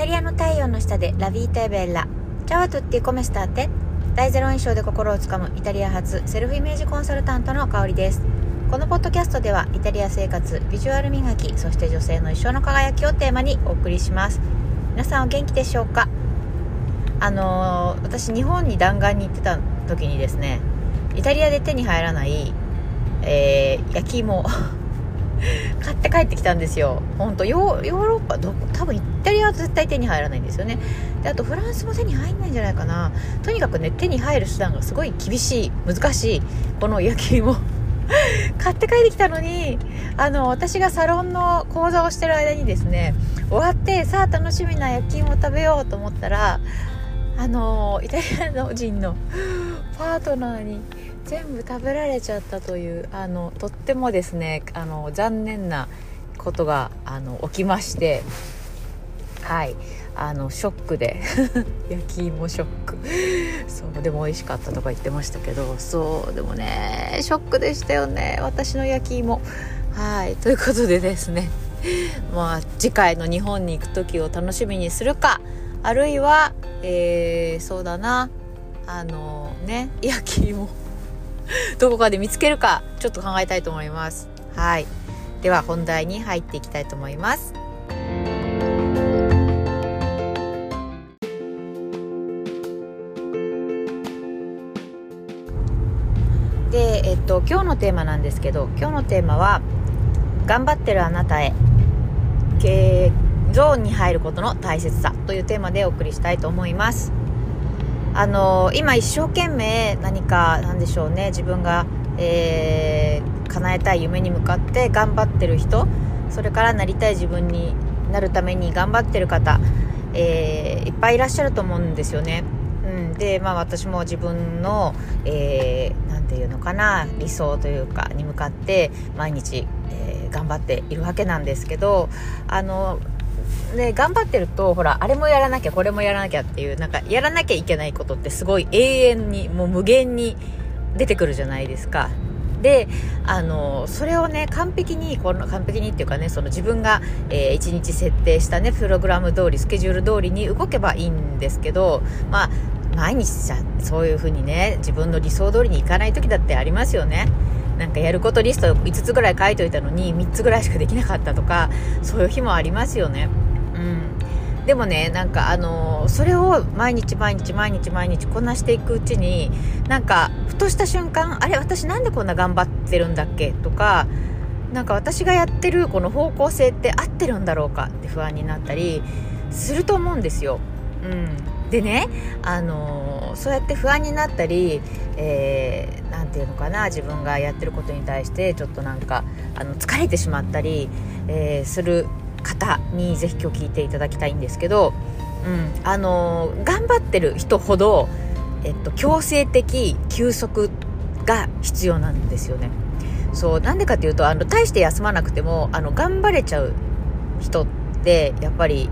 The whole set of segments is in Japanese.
タリアの太陽の下でラビータエベッラチャワトゥッティコメスターテ大ゼロ印象で心をつかむイタリア発セルフイメージコンサルタントの香りです。このポッドキャストではイタリア生活ビジュアル磨きそして女性の一生の輝きをテーマにお送りします。皆さんお元気でしょうか？あのー、私日本に弾丸に行ってた時にですねイタリアで手に入らない、えー、焼き芋 買って帰ってきたんですよ。本当ヨーロッパど多分イタリアは絶対手に入らないんですよね。であとフランスも手に入んないんじゃないかな。とにかくね手に入る手段がすごい厳しい難しいこの焼き芋買って帰ってきたのにあの私がサロンの講座をしてる間にですね終わってさあ楽しみな焼き芋を食べようと思ったらあのイタリア人のパートナーに全部食べられちゃったというあのとってもですねあの残念なことがあの起きましてはい。あのショックで。焼き芋ショック。そうでも美味しかったとか言ってましたけどそうでもねショックでしたよね。私の焼き芋。はい。ということでですね。まあ次回の日本に行く時を楽しみにするかあるいは、えー、そうだな。あのね焼き芋。どこかで見つけるかちょっと考えたいと思います。はい。では本題に入っていきたいと思います。でえっと今日のテーマなんですけど今日のテーマは頑張ってるあなたへゾーンに入ることの大切さというテーマでお送りしたいと思います。あの今一生懸命何かなんでしょうね。自分が、えー、叶えたい夢に向かって頑張ってる人。それからなりたい自分になるために頑張ってる方、えー、いっぱいいらっしゃると思うんですよね。うん、で、まあ、私も自分の、えー、て言うのかな理想というかに向かって毎日、えー、頑張っているわけなんですけどあので頑張ってるとほらあれもやらなきゃこれもやらなきゃっていうなんかやらなきゃいけないことってすごい永遠にもう無限に出てくるじゃないですか。であのそれをね完璧にこの完璧にっていうかねその自分が、えー、1日設定したねプログラム通りスケジュール通りに動けばいいんですけどまあ毎日じゃそういう風にね自分の理想通りにいかない時だってありますよね。なんかやることリスト5つぐらい書いといたのに3つぐらいしかできなかったとかそういう日もありますよね。うん、でもねなんかあのそれを毎日毎日毎日毎日こなしていくうちになんかふとした瞬間あれ私なんでこんな頑張ってるんだっけとかなんか私がやってるこの方向性って合ってるんだろうかって不安になったりすると思うんですよ。うん、でね、あのそうやって不安になったり、えー、て言うのかな自分がやってることに対してちょっとなんかあの疲れてしまったり、えー、する方にぜひ今日聞いていただきたいんですけど、うん。あのー、頑張ってる人ほど、えっと、強制的休息が必要なんですよね。そう。なんでかっていうとあの大して休まなくてもあの頑張れちゃう人ってやっぱり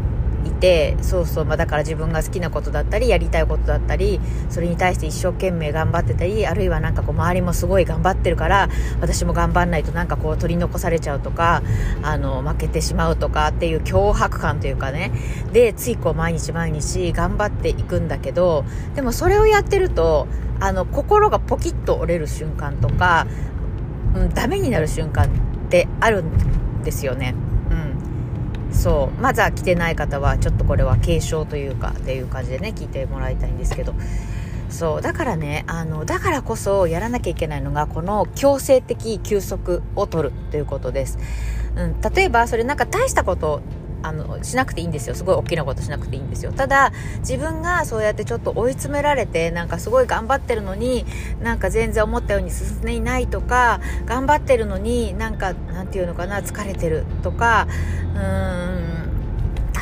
いてそうそう、まあ、だから自分が好きなことだったりやりたいことだったりそれに対して一生懸命頑張ってたりあるいはなんかこう周りもすごい頑張ってるから私も頑張んないとなんかこう取り残されちゃうとかあの負けてしまうとかっていう脅迫感というかねでついこう毎日毎日頑張っていくんだけどでもそれをやってるとあの心がポキッと折れる瞬間とか、うん、ダメになる瞬間ってあるんですよね。そう。まだ来てない方はちょっとこれは軽症というかっていう感じでね聞いてもらいたいんですけど。そう。だからねあのだからこそやらなきゃいけないのがこの強制的休息を取るということです、うん、例えばそれなんか大したことあのしなくていいんですよ。すごい大きなことしなくていいんですよ。ただ自分がそうやってちょっと追い詰められてなんかすごい頑張ってるのになんか全然思ったように進んでいないとか頑張ってるのになんかなんていうのかな疲れてるとかうーん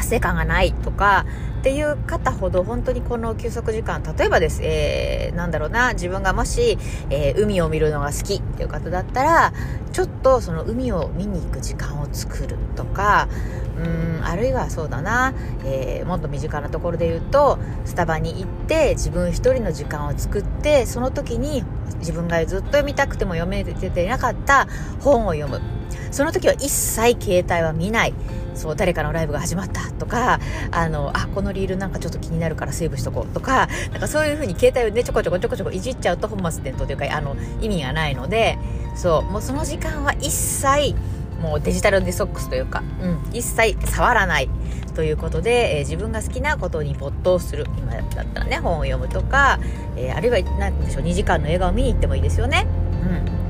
成感がないとかっていう方ほど本当にこの休息時間例えばです、えー、なんだろうな自分がもし、えー、海を見るのが好きっていう方だったらちょっとその海を見に行く時間を作るとかうんあるいはそうだな、えー、もっと身近なところで言うとスタバに行って自分一人の時間を作ってその時に自分がずっと読みたくても読めていなかった本を読む。その時は一切携帯は見ない。そう、誰かのライブが始まったとか、あの、あ、このリールなんかちょっと気になるからセーブしとこうとか、なんかそういう風に携帯をね、ちょこちょこちょこちょこいじっちゃうと本末転倒というか、あの、意味がないので、そう、もうその時間は一切、もうデジタルデソックスというか、うん、一切触らないということで、えー、自分が好きなことに没頭する。今だったらね、本を読むとか、えー、あるいは、何でしょう、2時間の映画を見に行ってもいいですよね。うん。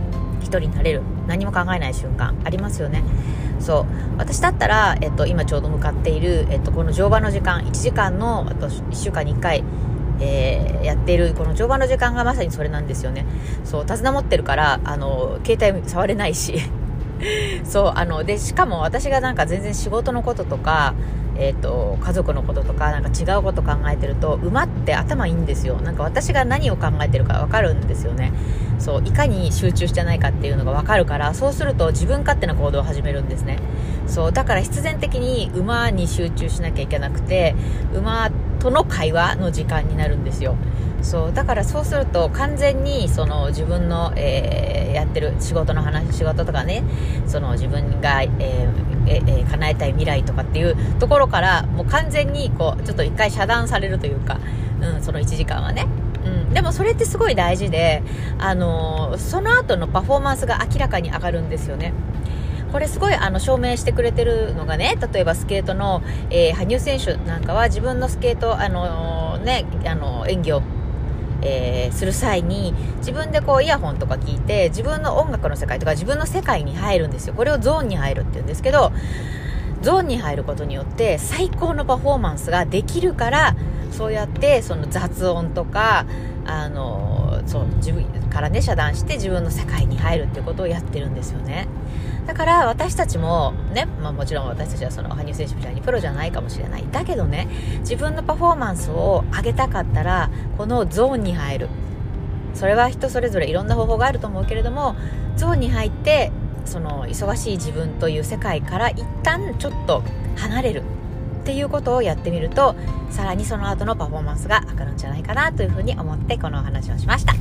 一人になれる。何も考えない瞬間ありますよね。そう。私だったら、えっと、今ちょうど向かっている、えっと、この乗馬の時間、1時間の、あと1週間に1回、えー、やっているこの乗馬の時間がまさにそれなんですよね。そう、手綱持ってるから、あの、携帯触れないし。そう、あの、で、しかも私がなんか全然仕事のこととか、え、ー、と、家族のこととか、なんか違うこと考えてると、馬って頭いいんですよ。なんか私が何を考えてるかわかるんですよね。そう、いかに集中してないかっていうのがわかるから、そうすると自分勝手な行動を始めるんですね。そう、だから必然的に馬に集中しなきゃいけなくて、馬との会話の時間になるんですよ。そうだからそうすると完全にその自分の、えー、やってる仕事の話仕事とかねその自分が、えーえー、叶えたい未来とかっていうところからもう完全にこうちょっと一回遮断されるというか、うん、その1時間はね。うん、でもそれってすごい大事で、あのー、その後のパフォーマンスが明らかに上がるんですよね。これすごいあの証明してくれてるのがね、例えばスケートの、えー、羽生選手なんかは自分のスケート、あのー、ね、あの演技をえー、する際に自分でこうイヤホンとか聞いて自分の音楽の世界とか自分の世界に入るんですよ。これをゾーンに入るって言うんですけどゾーンに入ることによって最高のパフォーマンスができるからそうやってその雑音とかあのそう自分からね遮断して自分の世界に入るっていうことをやってるんですよね。だから私たちもね、まあもちろん私たちはその羽生選手みたいにプロじゃないかもしれない。だけどね、自分のパフォーマンスを上げたかったら、このゾーンに入る。それは人それぞれいろんな方法があると思うけれども、ゾーンに入って、その忙しい自分という世界から一旦ちょっと離れるっていうことをやってみるとさらにその後のパフォーマンスが上がるんじゃないかなというふうに思ってこのお話をしました。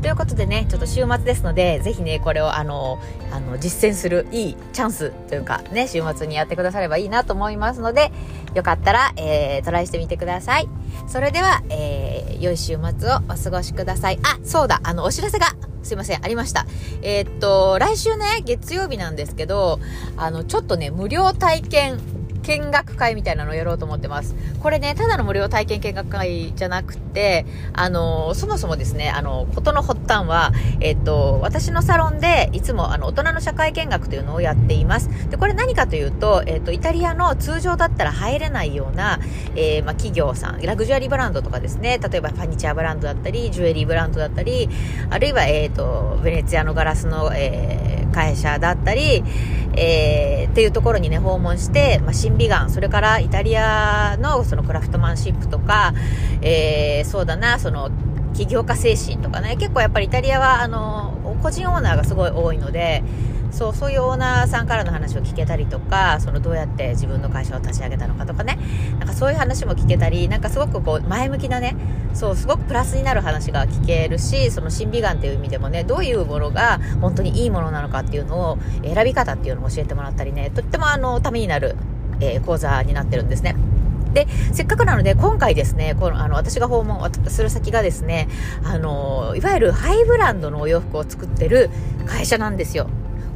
ということでね、ちょっと週末ですので、ぜひね、これをあの、あの、実践するいいチャンスというか、ね、週末にやってくださればいいなと思いますので、よかったら、えー、トライしてみてください。それでは、えー、良い週末をお過ごしください。あ、そうだ、あの、お知らせが、すいません、ありました。えー、っと、来週ね、月曜日なんですけど、あの、ちょっとね、無料体験見学会みたいなのをやろうと思ってます。これね、ただの無料体験見学会じゃなくて、あの、そもそもですね、あの、ことの発端は、えっと、私のサロンでいつもあの、大人の社会見学というのをやっています。で、これ何かというと、えっと、イタリアの通常だったら入れないような、えー、まあ、企業さん、ラグジュアリーブランドとかですね、例えばファニチャーブランドだったり、ジュエリーブランドだったり、あるいは、えっと、ベネツィアのガラスの、えー、会社だったり、えー、っていうところにね、訪問して、まあ、新美眼、それからイタリアのそのクラフトマンシップとか、えー、そうだな、その、起業家精神とかね、結構やっぱりイタリアは、あの、個人オーナーがすごい多いので、そうそういうオーナーさんからの話を聞けたりとかそのどうやって自分の会社を立ち上げたのかとかねなんかそういう話も聞けたりなんかすごくこう前向きなねそうすごくプラスになる話が聞けるしその審美眼っていう意味でもねどういうものが本当にいいものなのかっていうのを選び方っていうのを教えてもらったりねとってもあのためになる、えー、講座になってるんですね。で、せっかくなので、今回ですね、この、あの、私が訪問する先がですね、あの、いわゆるハイブランドのお洋服を作ってる会社なんですよ。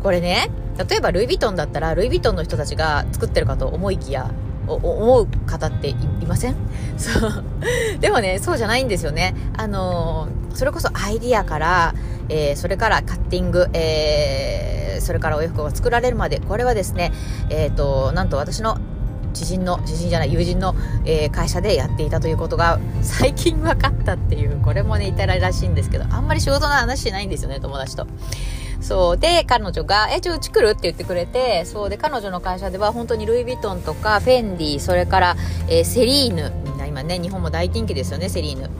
これね、例えばルイ・ヴィトンだったら、ルイ・ヴィトンの人たちが作ってるかと思いきや、思う方っていません？そう。でもね、そうじゃないんですよね。あのー、それこそアイディアから、えー、それからカッティング、えー、それからお洋服が作られるまで、これはですね、えっ、ー、と、なんと私の知人の、知人じゃない、友人の、えー、会社でやっていたということが最近分かったっていう、これもね、いたらしいんですけど、あんまり仕事の話しないんですよね、友達と。そう。で、彼女が、え、ちょ、うち来るって言ってくれて、そう。で、彼女の会社では本当にルイ・ヴィトンとか、フェンディ、それから、えー、セリーヌ。みんな今ね、日本も大人気ですよね、セリーヌ。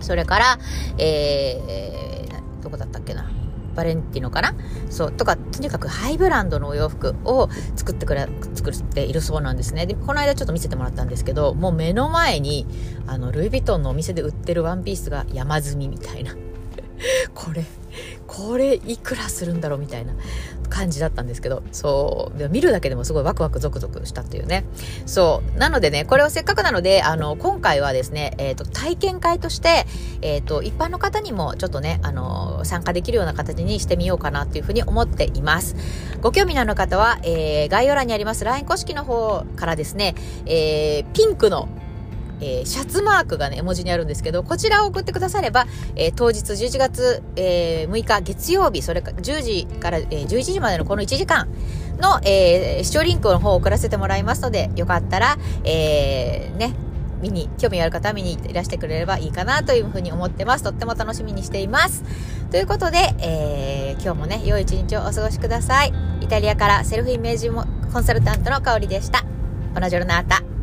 それから、えー、どこだったっけな。バレンティノかな？そう、とか、とにかくハイブランドのお洋服を作ってくれ、作っているそうなんですね。で、この間ちょっと見せてもらったんですけど、もう目の前に、あの、ルイ・ヴィトンのお店で売ってるワンピースが山積みみたいな。これ、これいくらするんだろうみたいな感じだったんですけど、そう、見るだけでもすごいワクワクゾクゾクしたっていうね。そう。なのでね、これをせっかくなので、あの、今回はですね、え、ー、と、体験会として、え、ー、と、一般の方にもちょっとね、あの、参加できるような形にしてみようかなっていうふうに思っています。ご興味のある方は、えー、概要欄にあります LINE 公式の方からですね、えー、ピンクのえー、シャツマークがね、絵文字にあるんですけど、こちらを送ってくだされば、えー、当日11月、えー、6日月曜日、それから10時から、えー、11時までのこの1時間の、えー、視聴リンクの方を送らせてもらいますので、よかったら、えー、ね、見に、興味ある方は見にいらしてくれればいいかなというふうに思ってます。とっても楽しみにしています。ということで、えー、今日もね、良い一日をお過ごしください。イタリアからセルフイメージコンサルタントの香りでした。ボナジョルナータ。